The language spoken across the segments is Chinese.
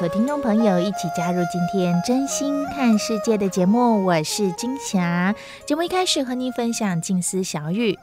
和听众朋友一起加入今天真心看世界的节目，我是金霞。节目一开始和您分享静思小语。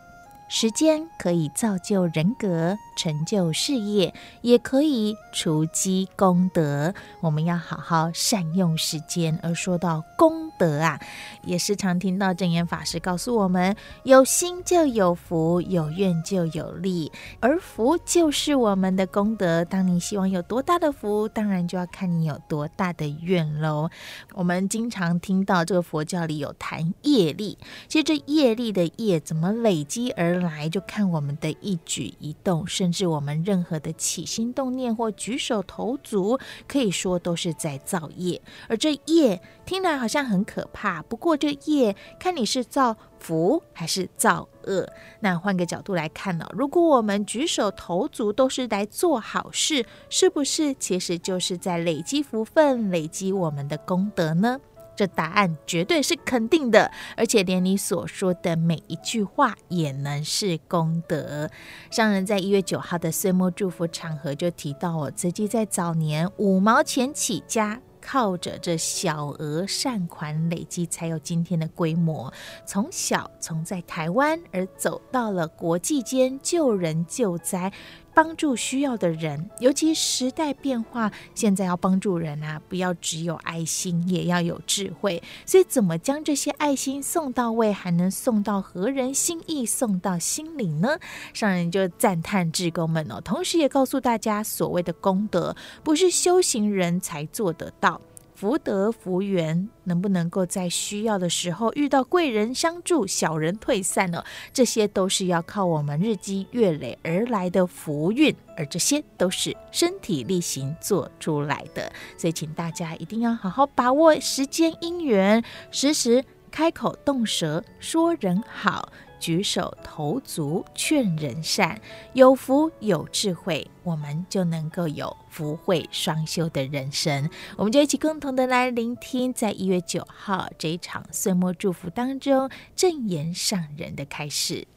时间可以造就人格，成就事业，也可以储积功德。我们要好好善用时间。而说到功德啊，也时常听到正言法师告诉我们：有心就有福，有愿就有力，而福就是我们的功德。当你希望有多大的福，当然就要看你有多大的愿喽。我们经常听到这个佛教里有谈业力，其实这业力的业怎么累积而来就看我们的一举一动是，甚至我们任何的起心动念或举手投足，可以说都是在造业。而这业听来好像很可怕，不过这业看你是造福还是造恶。那换个角度来看呢，如果我们举手投足都是来做好事，是不是其实就是在累积福分、累积我们的功德呢？这答案绝对是肯定的，而且连你所说的每一句话也能是功德。商人在一月九号的岁末祝福场合就提到，我自己在早年五毛钱起家，靠着这小额善款累积，才有今天的规模。从小从在台湾而走到了国际间救人救灾。帮助需要的人，尤其时代变化，现在要帮助人啊，不要只有爱心，也要有智慧。所以，怎么将这些爱心送到位，还能送到何人心意，送到心里呢？上人就赞叹志工们哦，同时也告诉大家，所谓的功德，不是修行人才做得到。福德福缘能不能够在需要的时候遇到贵人相助，小人退散呢？这些都是要靠我们日积月累而来的福运，而这些都是身体力行做出来的。所以，请大家一定要好好把握时间因缘，时时开口动舌说人好。举手投足劝人善，有福有智慧，我们就能够有福慧双修的人生。我们就一起共同的来聆听，在一月九号这一场岁末祝福当中，正言上人的开始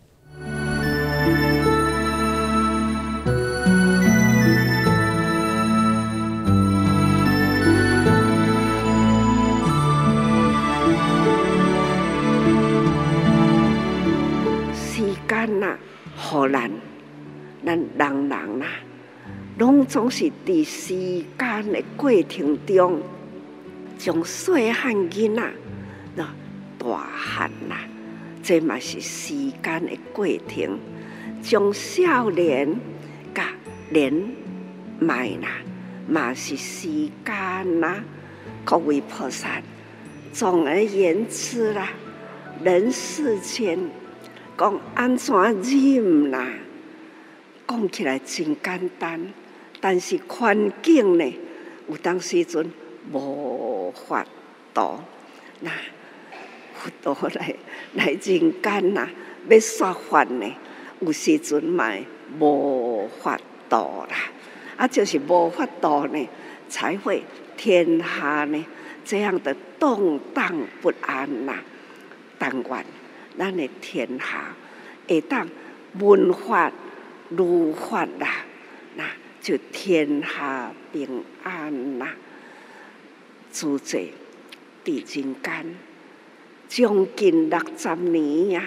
示。好难，咱人人呐，拢总是伫时间的过程中，从细汉囡仔到大汉呐，这嘛是时间的过程，从少年甲年迈呐，嘛是时间呐。各位菩萨，总而言之啦，人世间。讲安怎忍啦？讲起来真简单，但是环境呢，有当时阵无法度。那佛陀来来人间呐，要说法呢，有时阵嘛无法度啦。啊，就是无法度呢，才会天下呢这样的动荡不安呐。但愿。咱的天下会当文法如法啦，那就天下平安啦。自在伫人间将近六十年呀，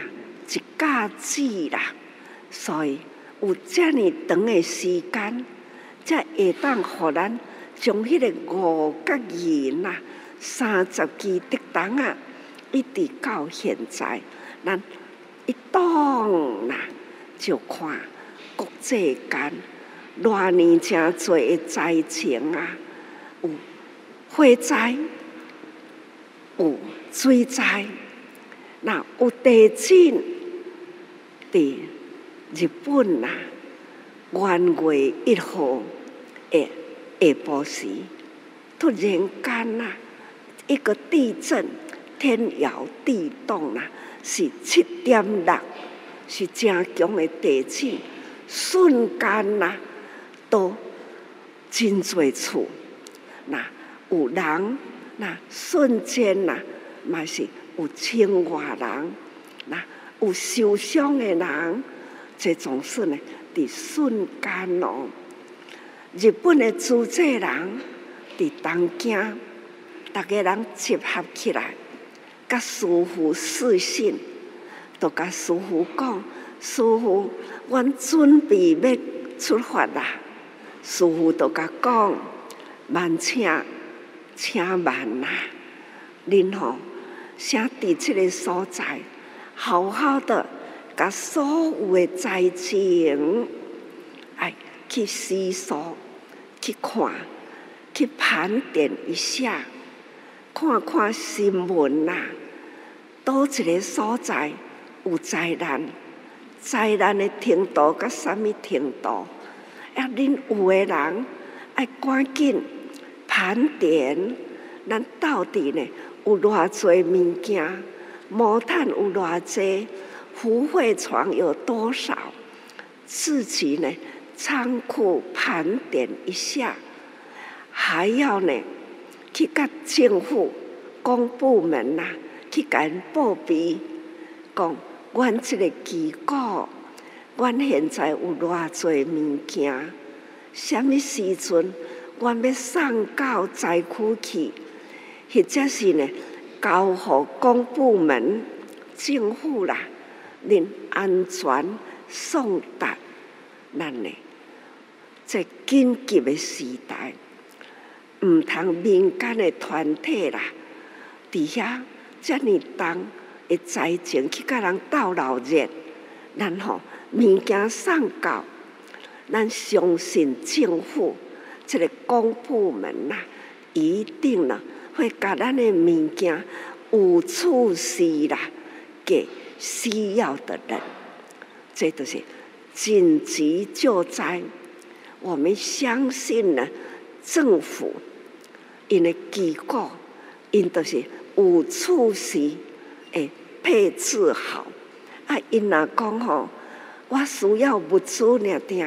一甲子啦，所以有这么长的时间，才会当互咱从迄个五甲二呐，三十支竹筒啊，一直到现在，咱一动呐，就看国际间偌年诚济的灾情啊，有火灾，有水灾，那有地震，伫日本啊，元月一号诶。下晡时，突然间呐，一个地震，天摇地动呐，是七点六，是正强的地震，瞬间呐，都真济厝，那有人，那瞬间呐，嘛是有千外人，那有受伤的人，这种事呢，伫瞬间哦。日本的主祭人伫东京，逐个人集合起来，甲师父示信，都甲师父讲：师父，阮准备要出发啦！师父都甲讲：慢请，请慢啦！恁吼，先伫即个所在，好好的甲所有的灾情，哎。去思索，去看，去盘点一下，看看新闻呐，倒一个所在有灾难，灾难的程度甲什么程度？啊，恁有的人爱赶紧盘点，咱到底呢有偌济物件，毛毯有偌济，浮废床有多少？自己呢？仓库盘点一下，还要呢去甲政府公部门呐、去甲因报备，讲阮这个机构，阮现在有偌济物件，什物时阵阮要送到灾区去，或者是呢交予公部门、政府啦，恁安全送达咱呢？在紧急的时代，毋通民间的团体啦，底下遮尔重的灾情去甲人斗闹热，然后物件送到，咱相信政府这个公部门呐，一定呢会甲咱的物件有处施啦，给需要的人，这都是紧急救灾。我们相信呢，政府因的机构因都是有处事诶配置好啊，因若讲吼，我需要物资呢，定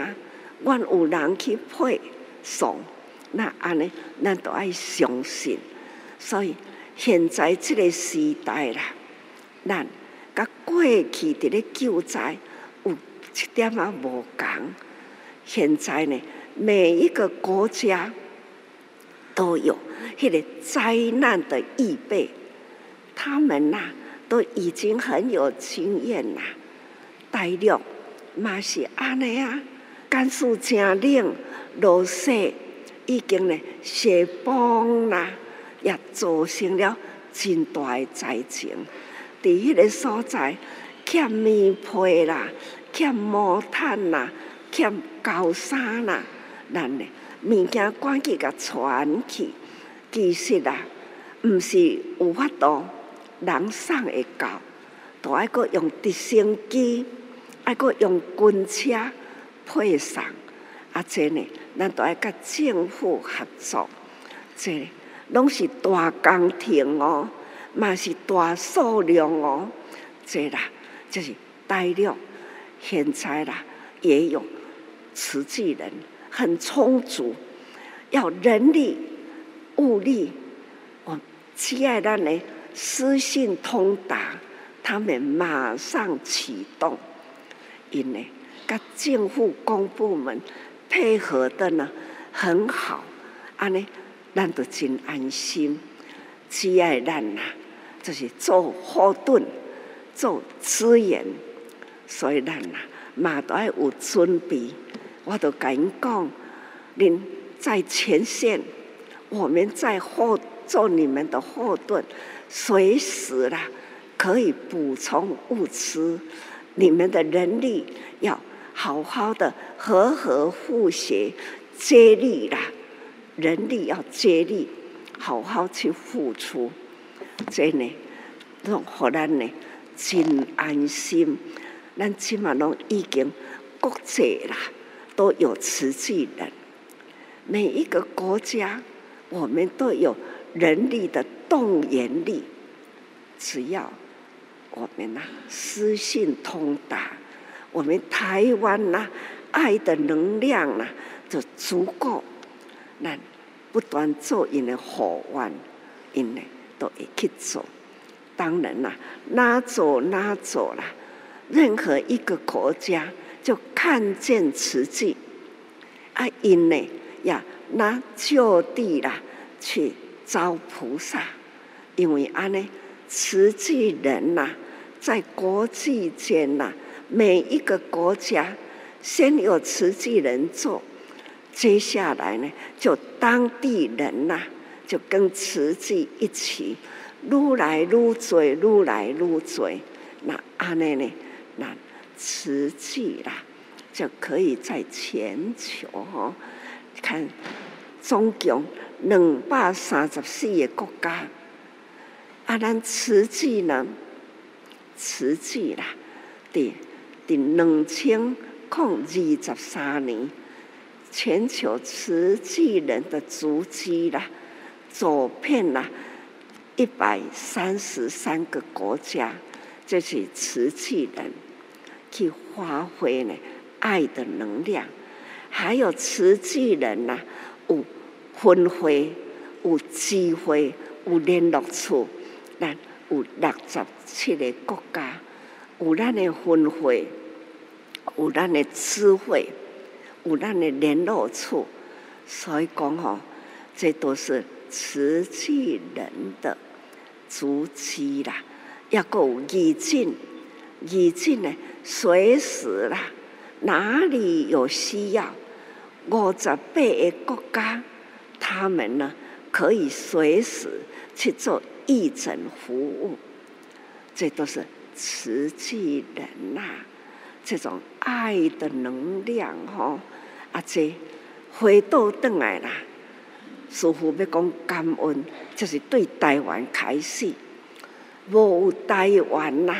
阮有人去配送，那安尼咱都爱相信。所以现在这个时代啦，咱甲过去伫咧救灾有一点仔无共。现在呢，每一个国家都有迄个灾难的预备，他们呐都已经很有经验啦。大陆嘛是安尼啊，甘肃正冷，落雪已经呢雪崩啦，也造成了真大的灾情。伫迄个所在欠棉被啦，欠毛毯啦。欠厚衫啦，咱呢物件赶紧甲传去。其实啊，毋是有法度人送会到，都爱阁用直升机，爱阁用军车配送。啊，这呢，咱都爱甲政府合作。这拢是大工程哦，嘛是大数量哦。这啦，就是大陆现在啦，也有。慈济人很充足，要人力物力，我亲爱的呢，私信通达，他们马上启动，因为跟政府公部门配合的呢很好，安尼咱都真安心。只爱咱呐，就是做后盾，做资源，所以咱呐嘛都要有准备。我都跟因讲，您在前线我们在后做你们的后盾，随时啦可以补充物资。你们的人力要好好的和和互协接力啦，人力要接力，好好去付出，这呢，让荷兰呢真安心。咱起码拢已经国际啦，都有慈济人。每一个国家，我们都有人力的动员力。只要我们呐私信通达，我们台湾呐爱的能量呐就足够，那不断做因的好玩，因呢都会去做。当然啦，哪走哪走啦。任何一个国家就看见慈济，啊，因呢呀那就地啦去招菩萨，因为安呢慈济人呐，在国际间呐，每一个国家先有慈济人做，接下来呢就当地人呐就跟慈济一起，愈来愈嘴，愈来愈嘴，那安呢呢？那慈济啦，就可以在全球哈，看总共两百三十四个国家。啊，咱慈济呢，慈济啦，伫伫两千零二十三年，全球慈济人的足迹啦，走遍了一百三十三个国家。这是慈济人去发挥呢爱的能量，还有慈济人呐、啊，有分会，有机会，有联络处，咱有六十七个国家，有咱的分会，有咱的智慧，有咱的联络处，所以讲吼，这都是瓷器人的足迹啦。要够义尽，义尽呢？随时啦，哪里有需要，五十八个国家，他们呢可以随时去做义诊服务。这都是慈济人呐、啊，这种爱的能量吼，啊，这回到转来啦，似乎要讲感恩，就是对台湾开始。无有台湾呐、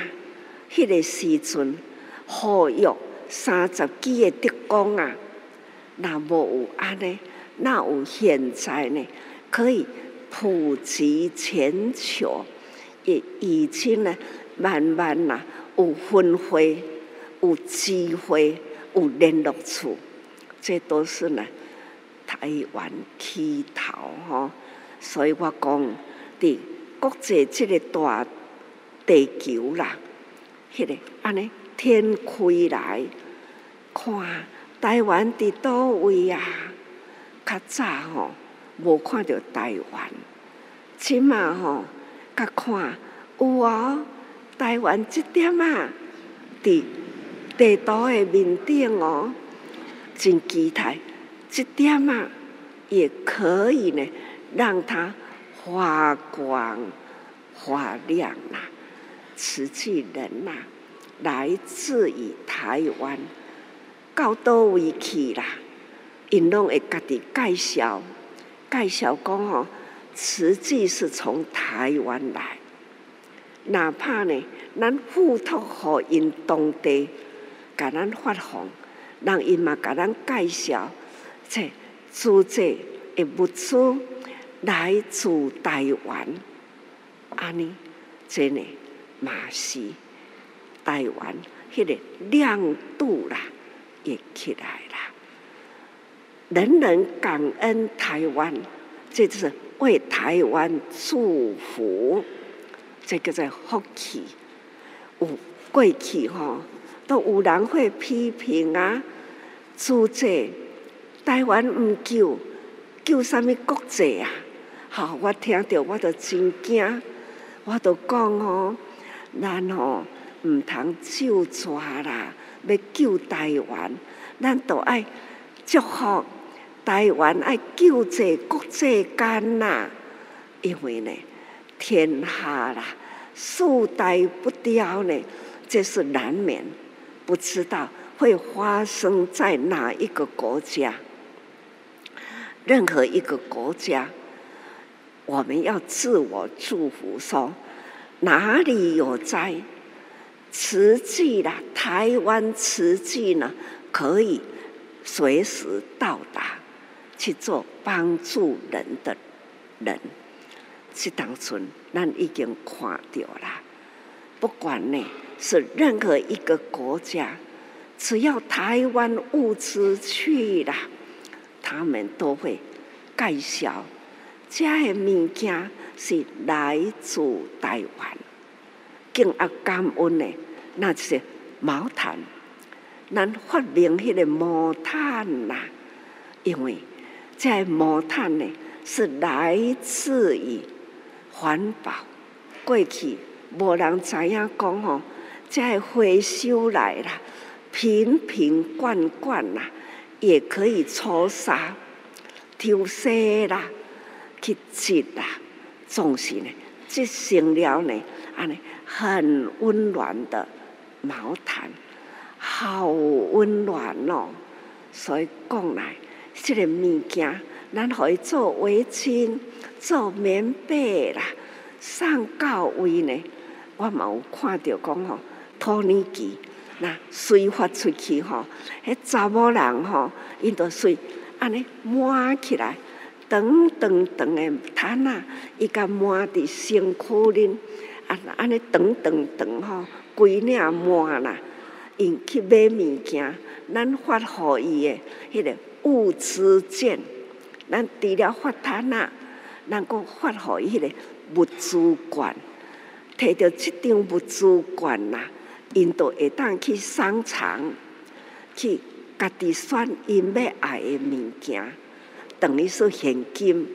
迄、个时阵，呼吁三十几个特工啊，那无有安尼，那有现在呢？可以普及全球，也已经呢，慢慢呐，有分会，有机会，有联络处，这都是呢，台湾起头吼，所以我讲伫。国际这个大地球啦，迄、个安尼天开来，看台湾伫倒位啊？较早吼无看到台湾，即马吼甲看有哦，台湾这点啊，伫地图的面顶哦，真期待这点啊，也可以呢，让它。发光发亮啦、啊，慈济人呐、啊，来自于台湾，到倒位去啦，因拢会家己介绍，介绍讲吼，慈济是从台湾来，哪怕呢，咱付托予因当地，甲咱发放，让因嘛甲咱介绍，这租借的物资。来自台湾，安尼，真诶，嘛是台湾迄个亮度啦，也起来啦。人人感恩台湾，这就是为台湾祝福。这个在福气，有过去吼，都有人会批评啊，租借台湾毋救，救啥物国际啊？好，我听到我都真惊，我都讲哦，咱吼唔通救抓啦，要救台湾，咱都爱祝福台湾爱救济国际间呐，因为呢，天下啦，世代不掉呢，这是难免，不知道会发生在哪一个国家。任何一个国家，我们要自我祝福说，哪里有灾，慈济啦，台湾慈济呢，可以随时到达。去做帮助人的人，是当村，咱已经看到了。不管呢是任何一个国家，只要台湾物资去了，他们都会介绍，这些物件是来自台湾。敬阿感恩的，那就是毛毯，咱发明迄个毛毯呐，因为。这毛毯呢，是来自于环保。过去无人知影讲吼，这回收来啦，瓶瓶罐罐啦，也可以搓沙、抽丝啦、去织啦，总是呢，织成了呢，安尼很温暖的毛毯，好温暖哦。所以讲来。这个物件，咱可以做围巾、做棉被啦。上到位呢，我嘛有看到讲吼，托尼基那随发出去吼，迄查某人吼，因着随安尼满起来，长长长的毯啊，伊甲满伫身躯恁，啊安尼长长长吼，规领满啦，因去买物件，咱发予伊的迄个。物资券，咱除了发毯啊，咱阁发予伊迄个物资券，摕着即张物资券呐，因都会当去商场去家己选因要爱的物件，等于说现金，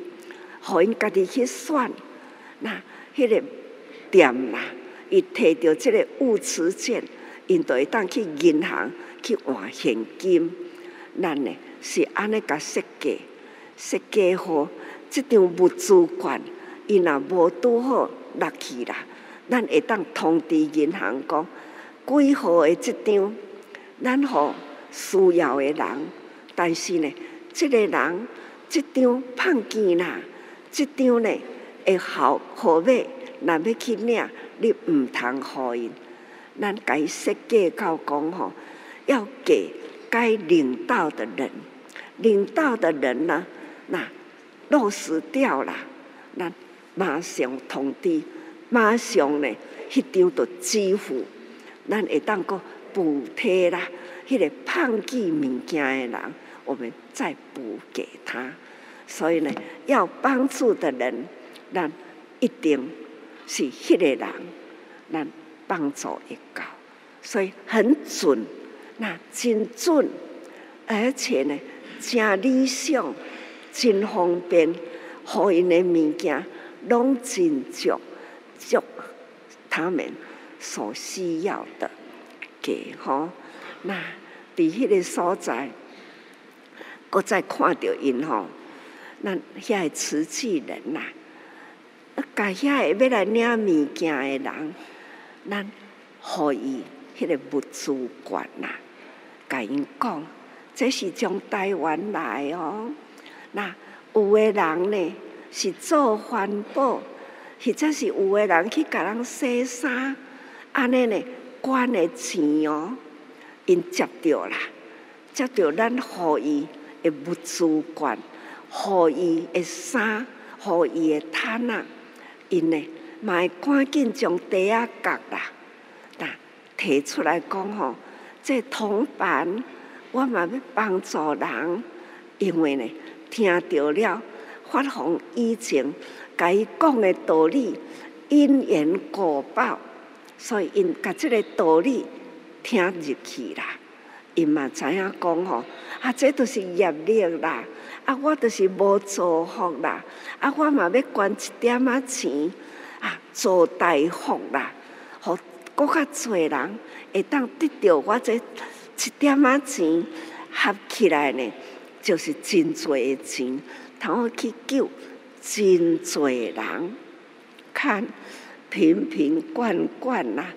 互因家己去选。那迄个店啦，伊摕着即个物资券，因就会当去银行去换现金，咱呢？是安尼甲设计，设计好即张物资券，伊若无拄好落去啦，咱会当通知银行讲几号的即张，咱互需要的人。但是呢，即个人即张胖见啦，即张呢会号号码，若要去领，你毋通互因。咱该设计到讲吼，要给该领导的人。领导的人呢，那落实掉了，那马上通知，马上呢，迄张就支付，咱会当个补贴啦，迄、个胖记物件的人，我们再补给他。所以呢，要帮助的人，咱一定是迄个人，咱帮助一个，所以很准，那真准，而且呢。真理想，真方便，互因的物件拢真足足，他们所需要的给吼。那伫迄个所在，搁再看到因吼，那遐个慈济人呐，啊，甲遐个要来领物件的人，咱互伊迄个物资馆呐，甲因讲。这是从台湾来哦，那有的人呢是做环保，或者是有的人去甲人洗衫，安尼呢捐的钱哦，因接到啦，接到咱予伊的物资券，予伊的衫，予伊的毯啊，因呢嘛会赶紧将袋仔角啦，那提出来讲吼，这铜板。我嘛要帮助人，因为呢，听到了法皇以前甲伊讲的道理，因缘果报，所以因甲即个道理听入去啦。因嘛知影讲吼，啊，这都是业力啦，啊，我都是无造福啦，啊，我嘛要捐一点仔钱，啊，做大福啦，互更较侪人会当得到我这。一点仔钱合起来呢，就是真多的钱，通去救真多人，看瓶瓶罐罐啦，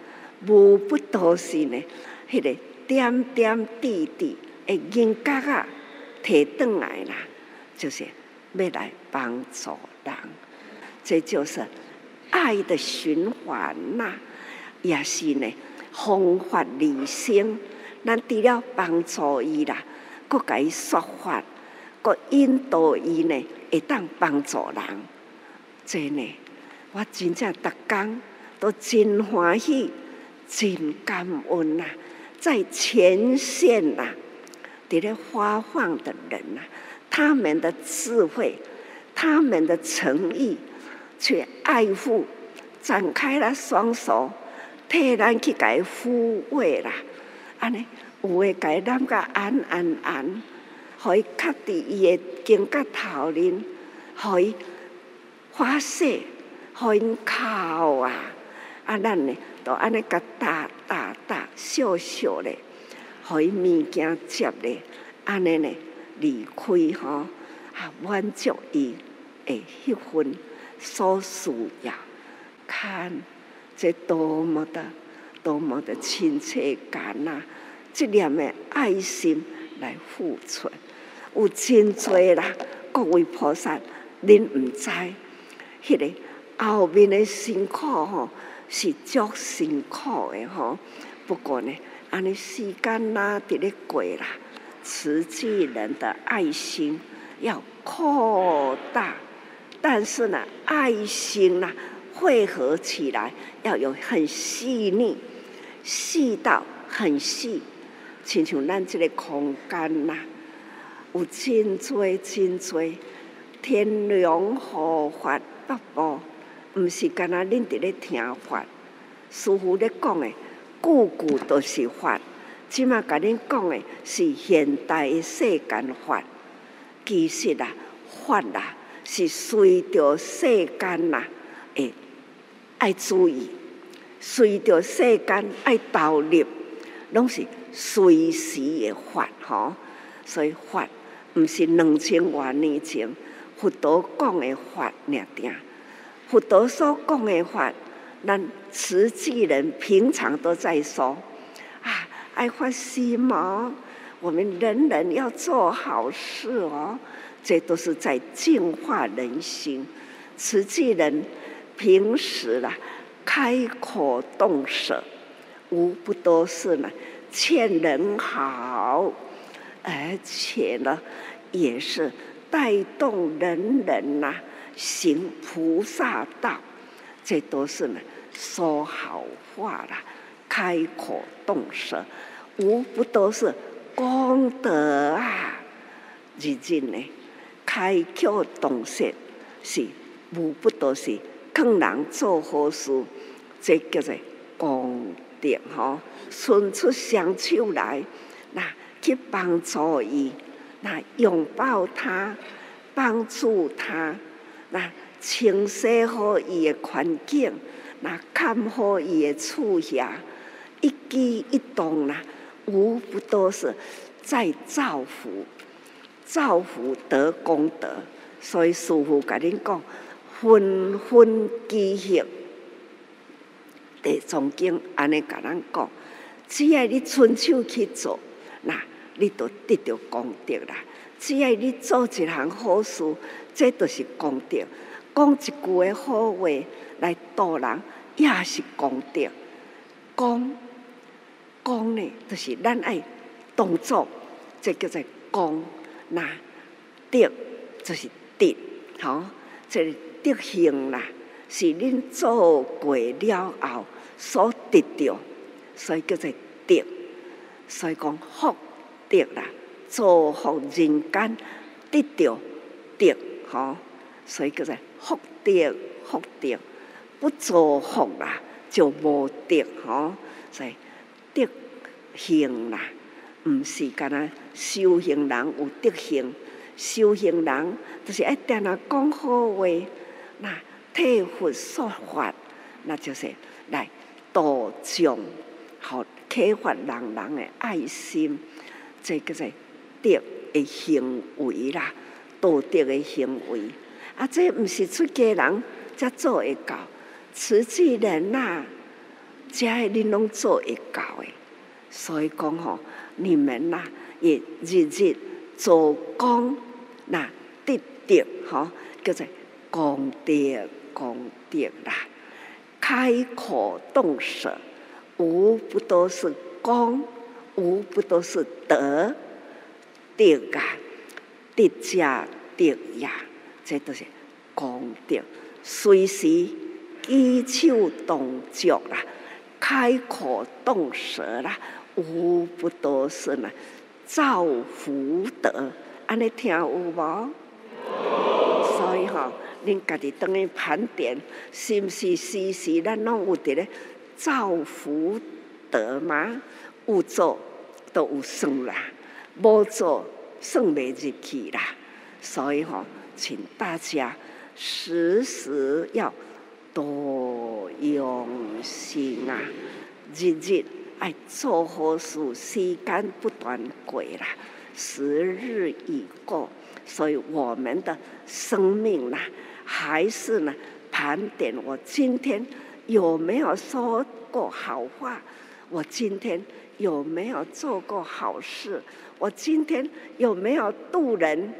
无不都是呢，迄、个点点滴滴的银角啊，摕转来啦，就是要来帮助人，这就是爱的循环呐，也是呢，弘法利生。咱除了帮助伊啦，搁甲伊说法，搁引导伊呢，会当帮助人。真呢，我真正逐工都真欢喜、真感恩呐！在前线呐，伫咧发放的人呐，他们的智慧、他们的诚意，去爱护，展开了双手，替咱去甲伊抚慰啦。安尼有诶，甲伊揽个安安安，互伊较伫伊诶肩胛头恁，互伊发泄，互伊哭啊！啊，咱呢，都安尼甲打打打，笑笑咧，互伊物件接咧，安尼呢离开吼，啊，满足伊诶迄份所需要，看这多么的！多么的亲切感呐、啊！这念的爱心来付出，有真多啦。各位菩萨，恁唔知，迄个后面的辛苦吼，是足辛苦的吼。不过呢，安尼时间呐，伫咧过啦，慈济人的爱心要扩大，但是呢，爱心呐，汇合起来要有很细腻。细到很细，亲像咱这个空间呐，有真多真多天龙护法八部，毋是干那恁伫咧听法，师父咧讲的，句句都是法。即马甲恁讲的是现代的世间法，其实啊，法啊是随着世间呐，诶，爱注意。随着世间爱投入，拢是随时的法吼，所以法毋是两千多年前佛陀讲的法尔定，佛陀所讲的法，咱慈济人平常都在说啊，爱发心嘛，我们人人要做好事哦，这都是在净化人心。慈济人平时啦。开口动舌，无不都是呢，劝人好，而且呢，也是带动人人呐、啊、行菩萨道，这都是呢说好话啦，开口动舌，无不都是功德啊！如今呢，开口动舌是无不都是。劝人做好事，这叫做功德吼，伸出双手来，那去帮助伊，那拥抱他，帮助他，那清洗好伊的环境，那看好伊的处下，一举一动啦，无不都是在造福，造福得功德。所以师父甲恁讲。分分积行，地藏经安尼甲咱讲，只要你伸手去做，那你就得到功德啦。只要你做一项好事，这都是功德。讲一句的好话来度人，也是功德。讲讲呢，就是咱爱动作，这叫做讲。那德就是德，好，这。德行啦，是恁做过了后所得到，所以叫做德。所以讲福德啦，造福人间得到德，吼，所以叫做福德福德。不造福啦，就无德，吼。所以德行啦，毋是干那修行人有德行，修行人就是爱定那讲好话。那替佛说法，那就是来度众，好启发人人的爱心，这个是德的行为啦，道德的行为。啊，这毋是出家人才做会到，慈济人呐，才恁拢做会到诶。所以讲吼，你们呐，也日日做功，那得德吼，叫做功德功德啦。开口动舌，无不都是功，无不都是德，德啊，德加德呀，这都是功德。随时举手动脚啦，开口动舌啦，无不都是呢造福德。安尼听有无？所以哈。恁家己当去盘点，是毋是时时咱拢有伫咧造福德吗？有做都有算啦，无做算袂入去啦。所以吼，请大家时时要多用心啊，日日爱做好事，时间不断过啦，时日已过，所以我们的生命啦。还是呢？盘点我今天有没有说过好话？我今天有没有做过好事？我今天有没有渡人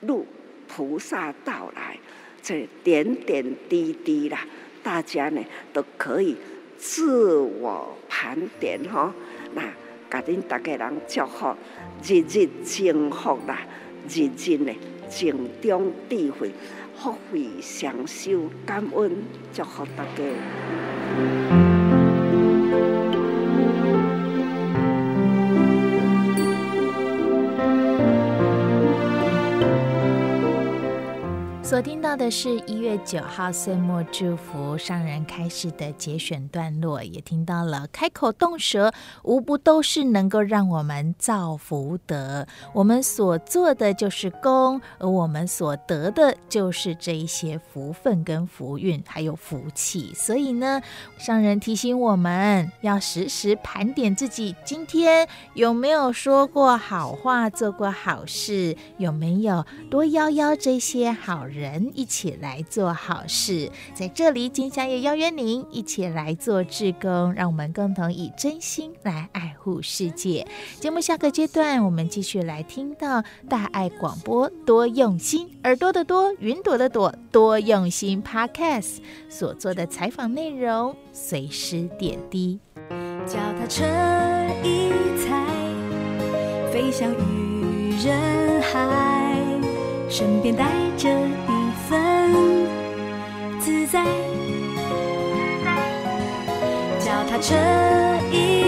入菩萨道来？这点点滴滴啦，大家呢都可以自我盘点吼。那家庭大家人祝福，日日幸福啦，日日呢增长智慧。福慧双修，感恩祝福大家。所听到的是一月九号岁末祝福上人开示的节选段落，也听到了开口动舌，无不都是能够让我们造福德。我们所做的就是功，而我们所得的就是这一些福分跟福运，还有福气。所以呢，上人提醒我们要时时盘点自己，今天有没有说过好话，做过好事，有没有多邀邀这些好人。人一起来做好事，在这里，金香也邀约您一起来做志工，让我们共同以真心来爱护世界。节目下个阶段，我们继续来听到大爱广播多用心，耳朵的多，云朵的朵，多用心 Podcast 所做的采访内容，随时点滴。脚踏车一踩，飞向于人海，身边带着。一份自在，脚踏车一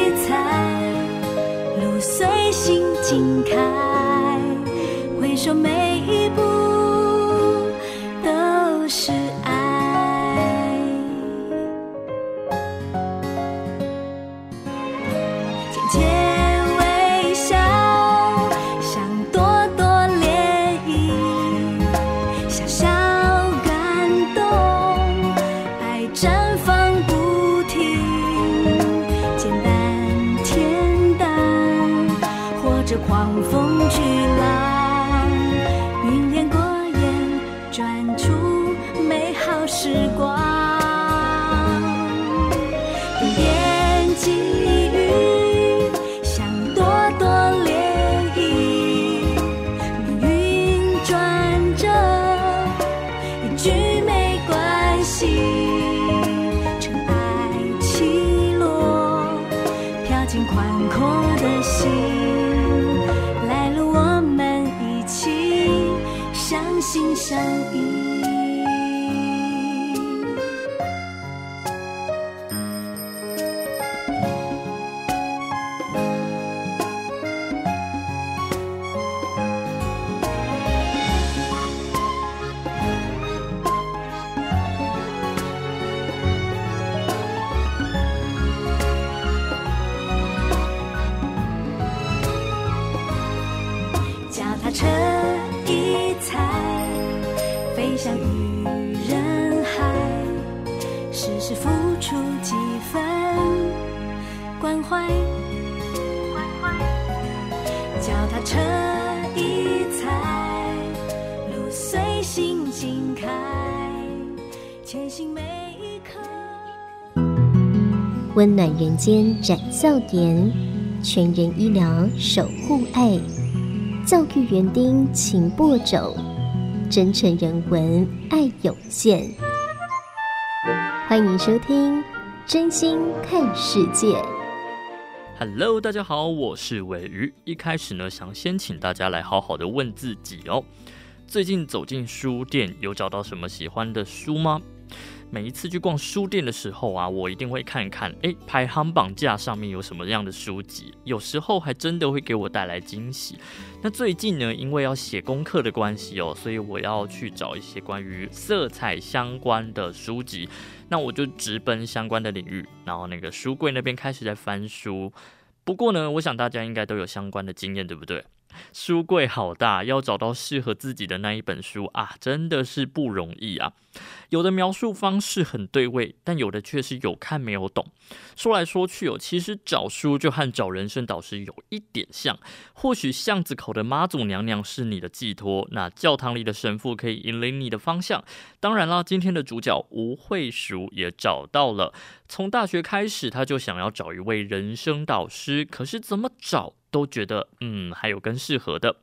全心每一刻。温暖人间展笑点，全人医疗守护爱，教育园丁勤播种，真诚人文爱有限。欢迎收听《真心看世界》。Hello，大家好，我是尾鱼。一开始呢，想先请大家来好好的问自己哦，最近走进书店，有找到什么喜欢的书吗？每一次去逛书店的时候啊，我一定会看看，诶，排行榜架上面有什么样的书籍，有时候还真的会给我带来惊喜。那最近呢，因为要写功课的关系哦，所以我要去找一些关于色彩相关的书籍，那我就直奔相关的领域，然后那个书柜那边开始在翻书。不过呢，我想大家应该都有相关的经验，对不对？书柜好大，要找到适合自己的那一本书啊，真的是不容易啊。有的描述方式很对味，但有的却是有看没有懂。说来说去哦，其实找书就和找人生导师有一点像。或许巷子口的妈祖娘娘是你的寄托，那教堂里的神父可以引领你的方向。当然啦，今天的主角吴慧淑也找到了。从大学开始，他就想要找一位人生导师，可是怎么找？都觉得嗯，还有更适合的。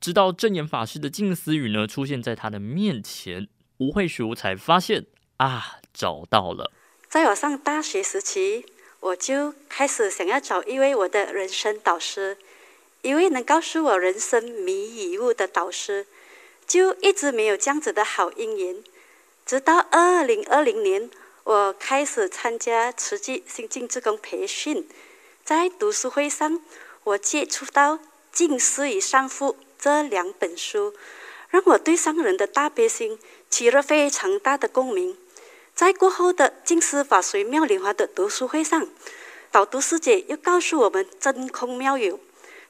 直到证严法师的静思语呢出现在他的面前，吴慧淑才发现啊，找到了。在我上大学时期，我就开始想要找一位我的人生导师，一位能告诉我人生迷与悟的导师，就一直没有这样子的好姻缘。直到二零二零年，我开始参加慈济心静志工培训，在读书会上。我接触到《静思与善父》这两本书，让我对上人的大悲心起了非常大的共鸣。在过后的净思法随妙莲华的读书会上，导读师姐又告诉我们真空妙有，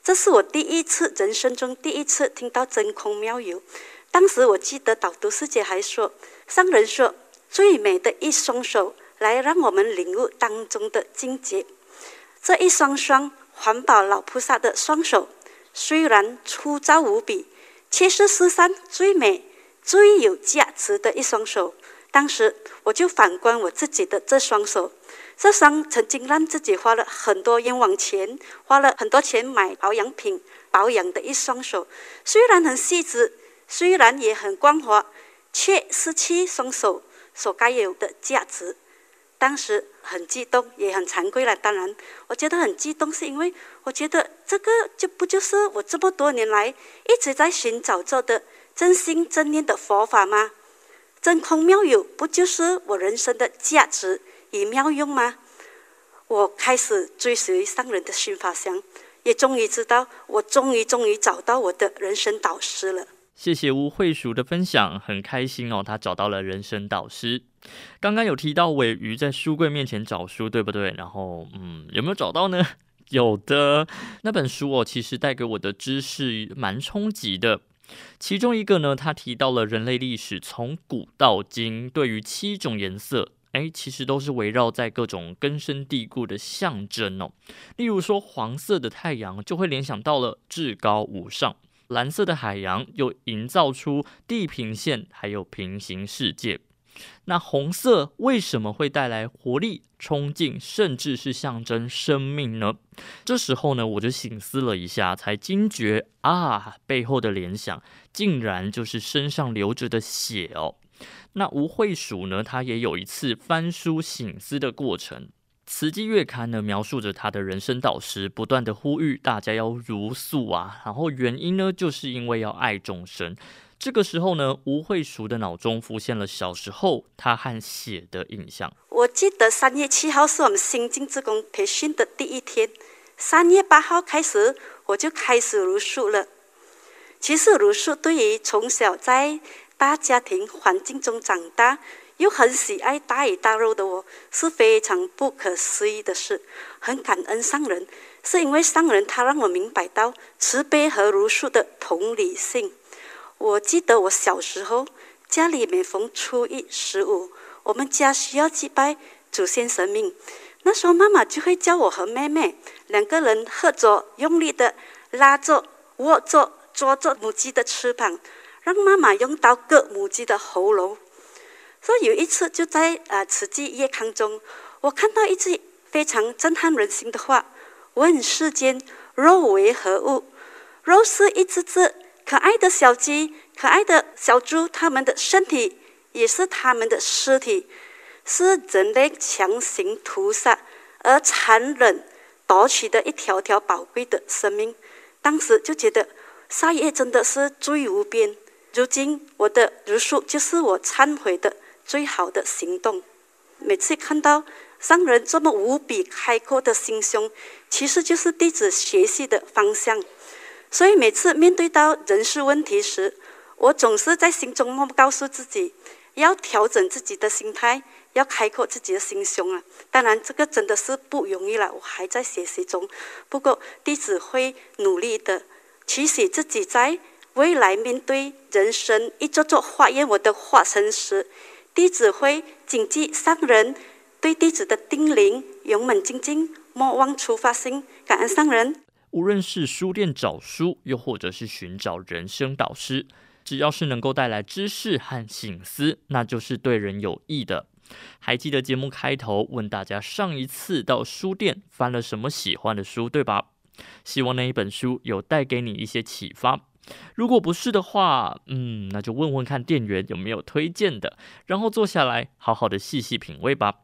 这是我第一次人生中第一次听到真空妙有。当时我记得导读师姐还说，上人说最美的一双手来让我们领悟当中的境界，这一双双。环保老菩萨的双手，虽然粗糙无比，却是世上最美、最有价值的一双手。当时我就反观我自己的这双手，这双曾经让自己花了很多冤枉钱、花了很多钱买保养品保养的一双手，虽然很细致，虽然也很光滑，却失去双手所该有的价值。当时很激动，也很惭愧了。当然，我觉得很激动，是因为我觉得这个就不就是我这么多年来一直在寻找着的真心真念的佛法吗？真空妙有，不就是我人生的价值与妙用吗？我开始追随上人的心法香，也终于知道，我终于终于找到我的人生导师了。谢谢吴慧淑的分享，很开心哦，他找到了人生导师。刚刚有提到尾鱼在书柜面前找书，对不对？然后，嗯，有没有找到呢？有的，那本书哦，其实带给我的知识蛮冲击的。其中一个呢，他提到了人类历史从古到今，对于七种颜色，哎，其实都是围绕在各种根深蒂固的象征哦。例如说，黄色的太阳就会联想到了至高无上。蓝色的海洋又营造出地平线，还有平行世界。那红色为什么会带来活力、冲劲，甚至是象征生命呢？这时候呢，我就醒思了一下，才惊觉啊，背后的联想竟然就是身上流着的血哦。那吴慧鼠呢，他也有一次翻书醒思的过程。慈济月刊呢，描述着他的人生导师不断的呼吁大家要茹素啊，然后原因呢，就是因为要爱众生。这个时候呢，吴慧淑的脑中浮现了小时候她和血的印象。我记得三月七号是我们新进职工培训的第一天，三月八号开始我就开始茹素了。其实茹素对于从小在大家庭环境中长大，又很喜爱大鱼大肉的我，是非常不可思议的事。很感恩上人，是因为上人他让我明白到慈悲和茹素的同理性。我记得我小时候，家里每逢初一、十五，我们家需要祭拜祖先神明，那时候妈妈就会叫我和妹妹两个人合作，用力的拉着、握着、捉着母鸡的翅膀，让妈妈用刀割母鸡的喉咙。所以有一次就在啊、呃、慈济月刊中，我看到一句非常震撼人心的话：“问世间肉为何物？肉是一只只可爱的小鸡、可爱的小猪，它们的身体也是它们的尸体，是人类强行屠杀而残忍夺取的一条条宝贵的生命。”当时就觉得杀业真的是罪无边。如今我的茹素就是我忏悔的最好的行动。每次看到商人这么无比开阔的心胸，其实就是弟子学习的方向。所以每次面对到人事问题时，我总是在心中默默告诉自己，要调整自己的心态，要开阔自己的心胸啊！当然，这个真的是不容易了，我还在学习中。不过弟子会努力的，期许自己在。未来面对人生一座座化验我的化身时，弟子会谨记上人对弟子的叮咛，勇猛精进，莫忘初发心，感恩上人。无论是书店找书，又或者是寻找人生导师，只要是能够带来知识和醒思，那就是对人有益的。还记得节目开头问大家，上一次到书店翻了什么喜欢的书，对吧？希望那一本书有带给你一些启发。如果不是的话，嗯，那就问问看店员有没有推荐的，然后坐下来好好的细细品味吧。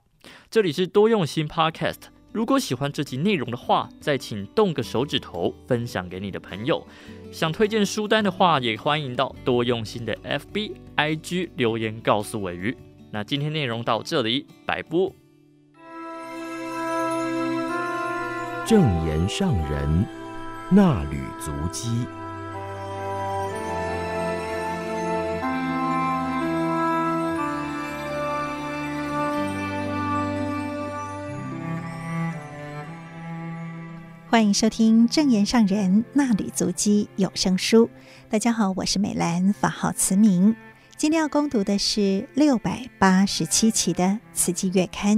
这里是多用心 Podcast，如果喜欢这集内容的话，再请动个手指头分享给你的朋友。想推荐书单的话，也欢迎到多用心的 FB、IG 留言告诉尾鱼。那今天内容到这里，拜拜。正言上人那履足迹。欢迎收听正言上人纳履足迹有声书。大家好，我是美兰，法号慈明。今天要攻读的是六百八十七期的《慈济月刊》，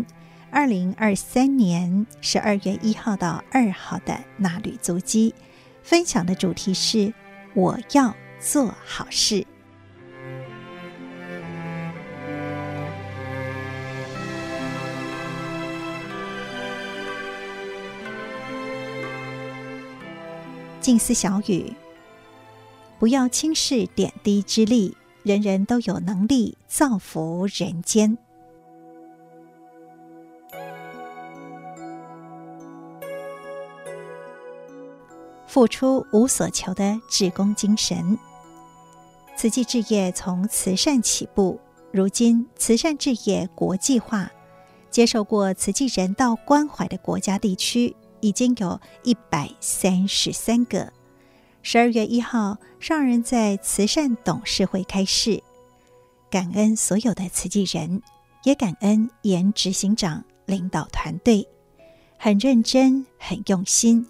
二零二三年十二月一号到二号的纳履足迹。分享的主题是：我要做好事。静思小语：不要轻视点滴之力，人人都有能力造福人间。付出无所求的志工精神，慈济志业从慈善起步，如今慈善志业国际化，接受过慈济人道关怀的国家地区。已经有一百三十三个。十二月一号，上人在慈善董事会开示，感恩所有的慈济人，也感恩严执行长领导团队，很认真、很用心，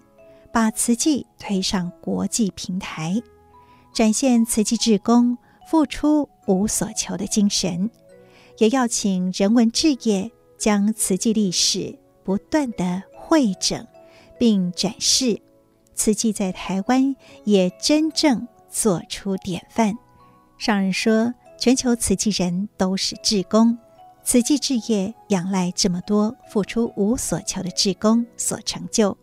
把慈济推上国际平台，展现慈济志工付出无所求的精神，也要请人文志业将慈济历史不断地汇整。并展示慈济在台湾也真正做出典范。上人说，全球慈济人都是志工，慈济志业仰赖这么多付出无所求的志工所成就。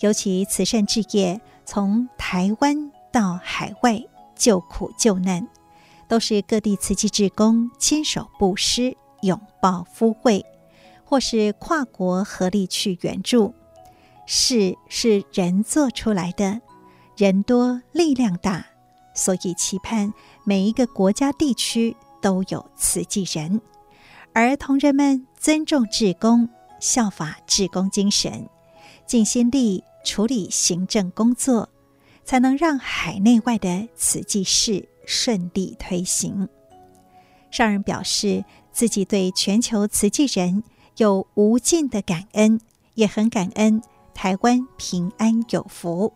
尤其慈善志业从台湾到海外救苦救难，都是各地慈济志工亲手布施、拥抱福慧，或是跨国合力去援助。事是人做出来的，人多力量大，所以期盼每一个国家地区都有慈济人，而同仁们尊重志工，效法志工精神，尽心力处理行政工作，才能让海内外的慈济事顺利推行。上人表示，自己对全球慈济人有无尽的感恩，也很感恩。台湾平安有福，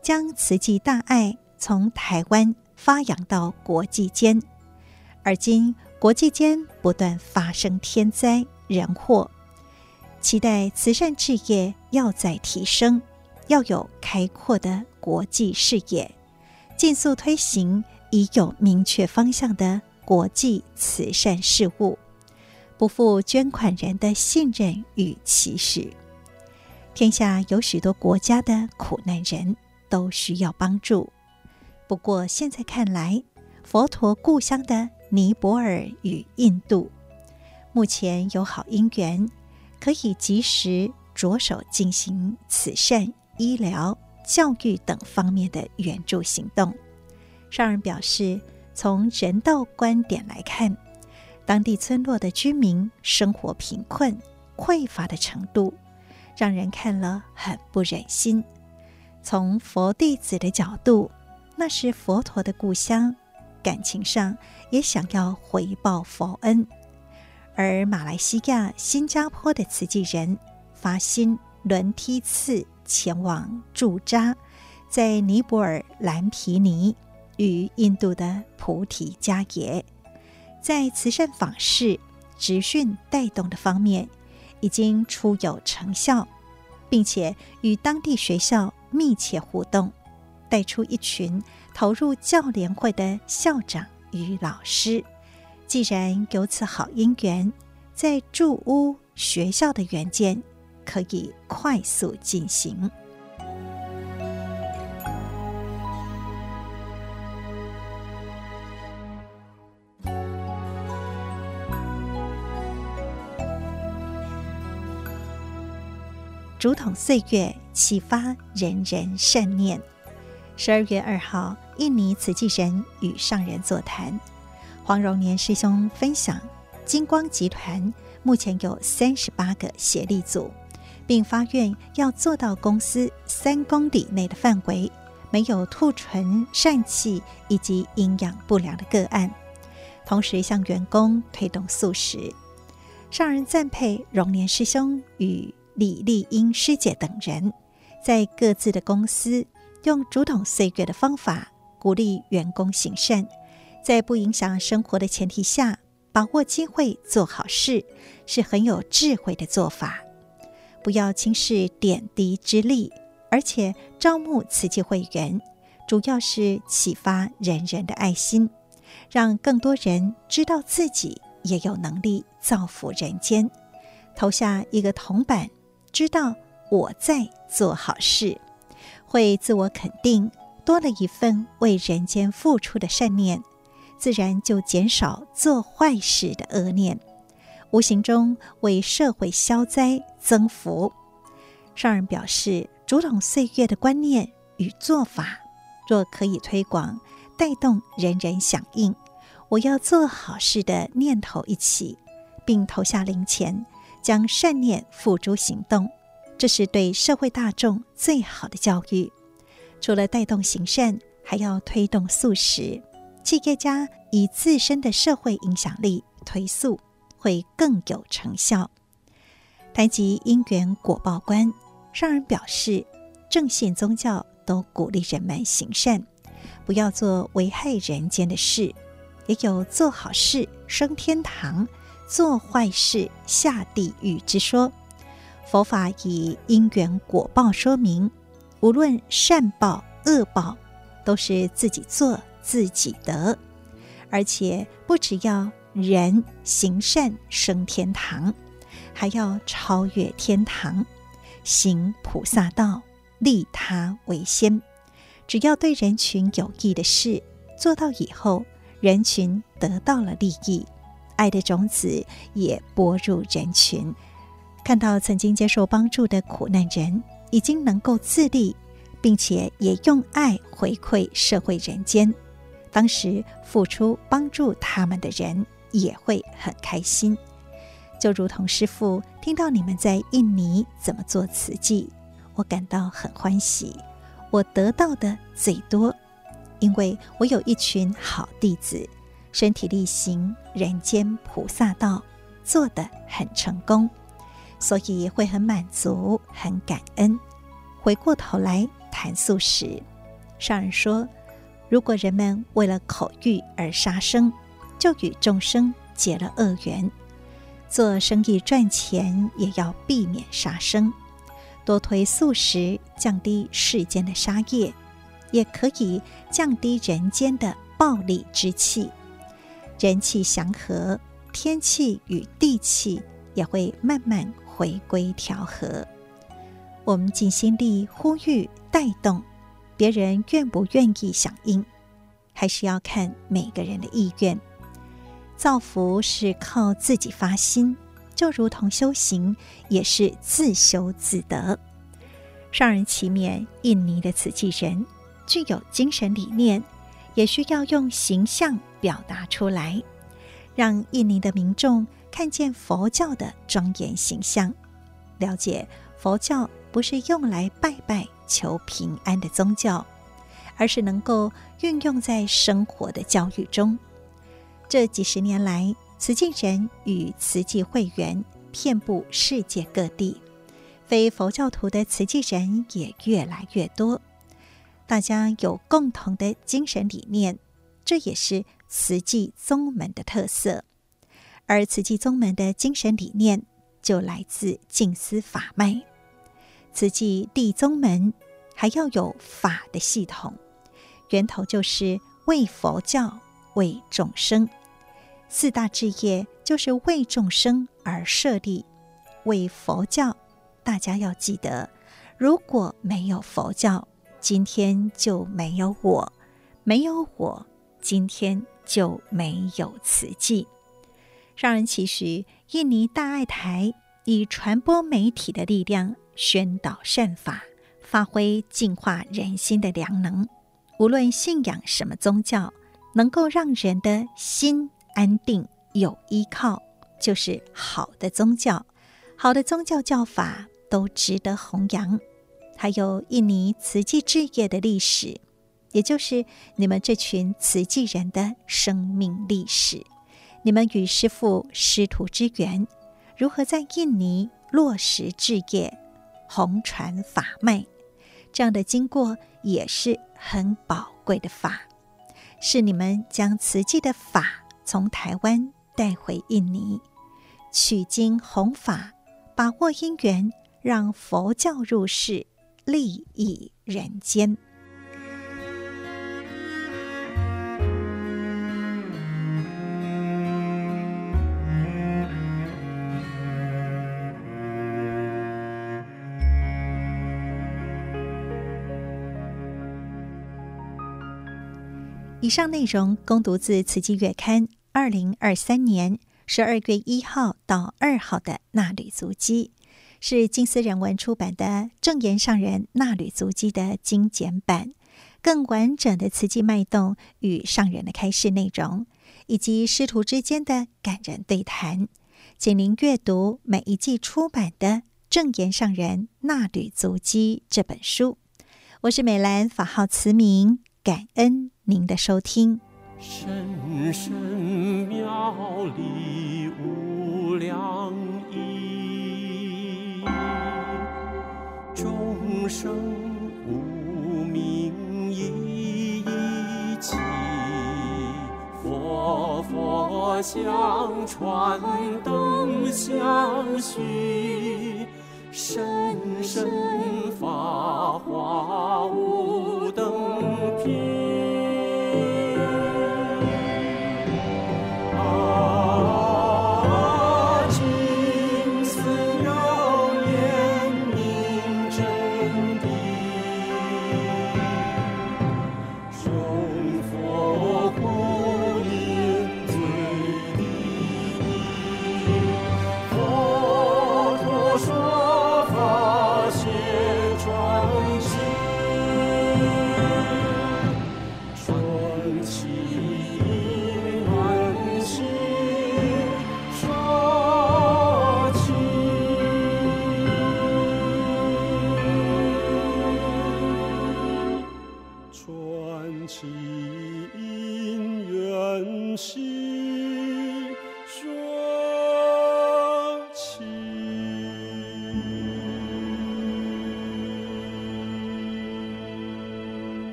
将慈济大爱从台湾发扬到国际间。而今国际间不断发生天灾人祸，期待慈善事业要再提升，要有开阔的国际视野，尽速推行已有明确方向的国际慈善事务，不负捐款人的信任与期许。天下有许多国家的苦难人都需要帮助，不过现在看来，佛陀故乡的尼泊尔与印度，目前有好因缘，可以及时着手进行慈善、医疗、教育等方面的援助行动。上人表示，从人道观点来看，当地村落的居民生活贫困、匮乏的程度，让人看了很不忍心。从佛弟子的角度，那是佛陀的故乡。感情上也想要回报佛恩，而马来西亚、新加坡的慈济人发心轮梯次前往驻扎在尼泊尔蓝毗尼与印度的菩提迦耶，在慈善访视、执训带动的方面已经初有成效，并且与当地学校密切互动，带出一群。投入教联会的校长与老师，既然有此好姻缘，在住屋学校的援建可以快速进行。竹筒岁月启发人人善念。十二月二号，印尼慈济人与上人座谈，黄荣年师兄分享，金光集团目前有三十八个协力组，并发愿要做到公司三公里内的范围没有吐唇疝气以及营养不良的个案，同时向员工推动素食。上人赞佩荣年师兄与李丽英师姐等人，在各自的公司。用竹筒岁月的方法鼓励员工行善，在不影响生活的前提下，把握机会做好事，是很有智慧的做法。不要轻视点滴之力，而且招募慈济会员，主要是启发人人的爱心，让更多人知道自己也有能力造福人间。投下一个铜板，知道我在做好事。会自我肯定，多了一份为人间付出的善念，自然就减少做坏事的恶念，无形中为社会消灾增福。上人表示，竹筒岁月的观念与做法，若可以推广，带动人人响应，我要做好事的念头一起，并投下零钱，将善念付诸行动。这是对社会大众最好的教育。除了带动行善，还要推动素食。企业家以自身的社会影响力推素，会更有成效。谈及因缘果报观，上人表示，正信宗教都鼓励人们行善，不要做危害人间的事，也有做好事升天堂，做坏事下地狱之说。佛法以因缘果报说明，无论善报恶报，都是自己做自己得，而且不只要人行善升天堂，还要超越天堂，行菩萨道，利他为先。只要对人群有益的事做到以后，人群得到了利益，爱的种子也播入人群。看到曾经接受帮助的苦难人已经能够自立，并且也用爱回馈社会人间，当时付出帮助他们的人也会很开心。就如同师父听到你们在印尼怎么做慈济，我感到很欢喜。我得到的最多，因为我有一群好弟子，身体力行人间菩萨道，做得很成功。所以会很满足，很感恩。回过头来谈素食，上人说：如果人们为了口欲而杀生，就与众生结了恶缘。做生意赚钱也要避免杀生，多推素食，降低世间的杀业，也可以降低人间的暴戾之气。人气祥和，天气与地气也会慢慢回归调和。我们尽心力呼吁带动，别人愿不愿意响应，还是要看每个人的意愿。造福是靠自己发心，就如同修行也是自修自得。上人祈勉印尼的慈济人具有精神理念，也需要用形象表达出来，让印尼的民众看见佛教的庄严形象，了解佛教不是用来拜拜求平安的宗教，而是能够运用在生活的教育中。这几十年来，慈济人与慈济会员遍布世界各地，非佛教徒的慈济人也越来越多。大家有共同的精神理念，这也是慈济宗门的特色。而慈济宗门的精神理念就来自净思法脉。慈济地宗门还要有法的系统，源头就是为佛教、为众生。四大志业就是为众生而设立，为佛教。大家要记得，如果没有佛教，今天就没有我；没有我，今天就没有慈济。让人期许印尼大爱台以传播媒体的力量宣导善法，发挥净化人心的良能。无论信仰什么宗教，能够让人的心。安定有依靠，就是好的宗教。好的宗教教法都值得弘扬。还有印尼慈济志业的历史，也就是你们这群慈济人的生命历史。你们与师父师徒之缘，如何在印尼落实志业、弘传法脉，这样的经过也是很宝贵的法，是你们将慈济的法。从台湾带回印尼，取经弘法，把握因缘，让佛教入世，利益人间。上内容供读自《慈济月刊》二零二三年十二月一号到二号的纳履足迹，是静思人文出版的《正言上人纳履足迹》的精简版。更完整的慈济脉动与上人的开示内容，以及师徒之间的感人对谈，请您阅读每一季出版的《正言上人纳履足迹》这本书。我是美兰，法号慈明，感恩。您的收听。深深妙理无量义，众生无明一一起，佛佛相传灯相续，深深法华无等品。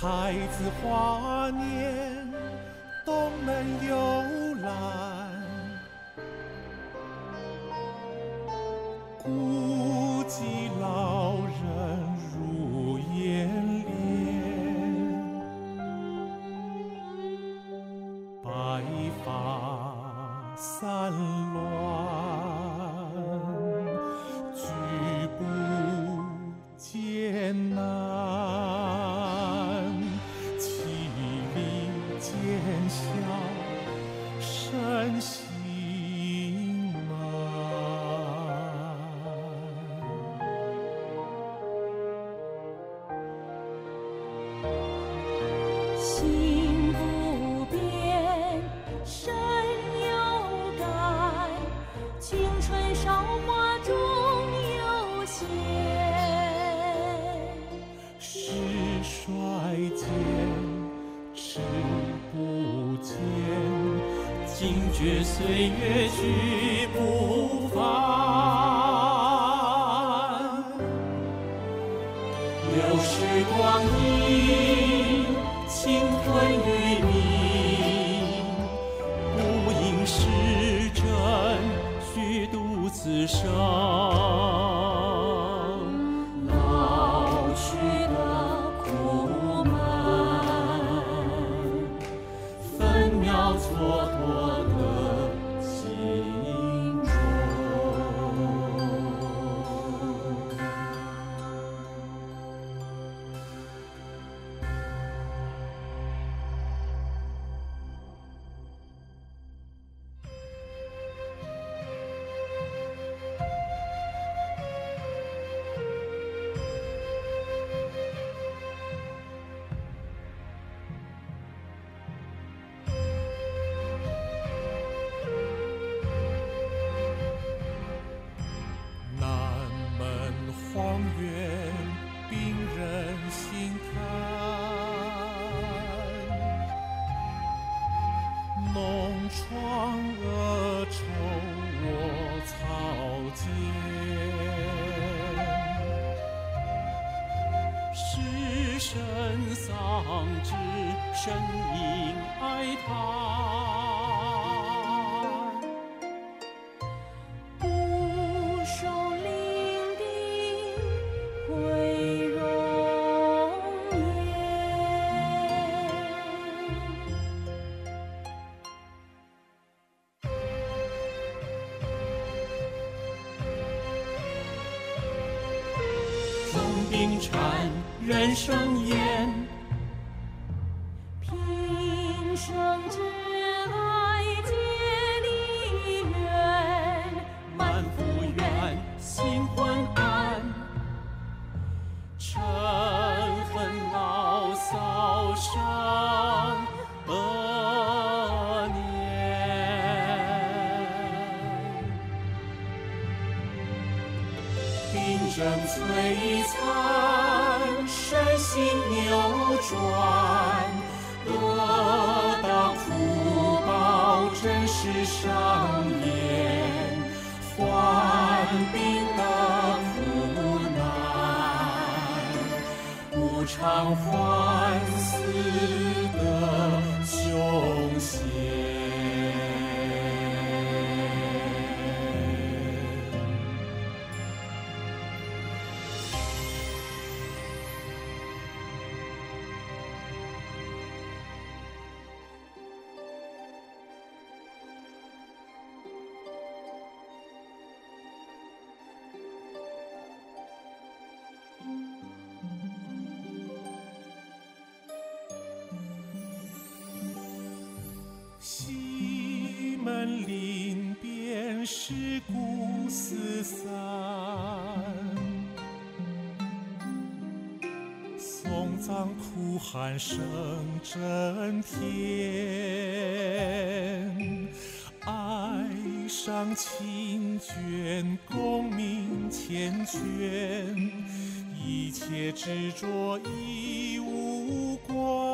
孩子华年，岁月去不返，流逝光阴，倾吞于你，不应是真，虚度此生。人生烟，平生之爱结离缘，满腹怨，心昏暗，嗔恨牢骚生恶念，病症摧残。心扭转，得到苦报真实上演，患病的苦难，无常환死的凶险。声震天，哀伤情卷，功名缱绻，一切执着已无关，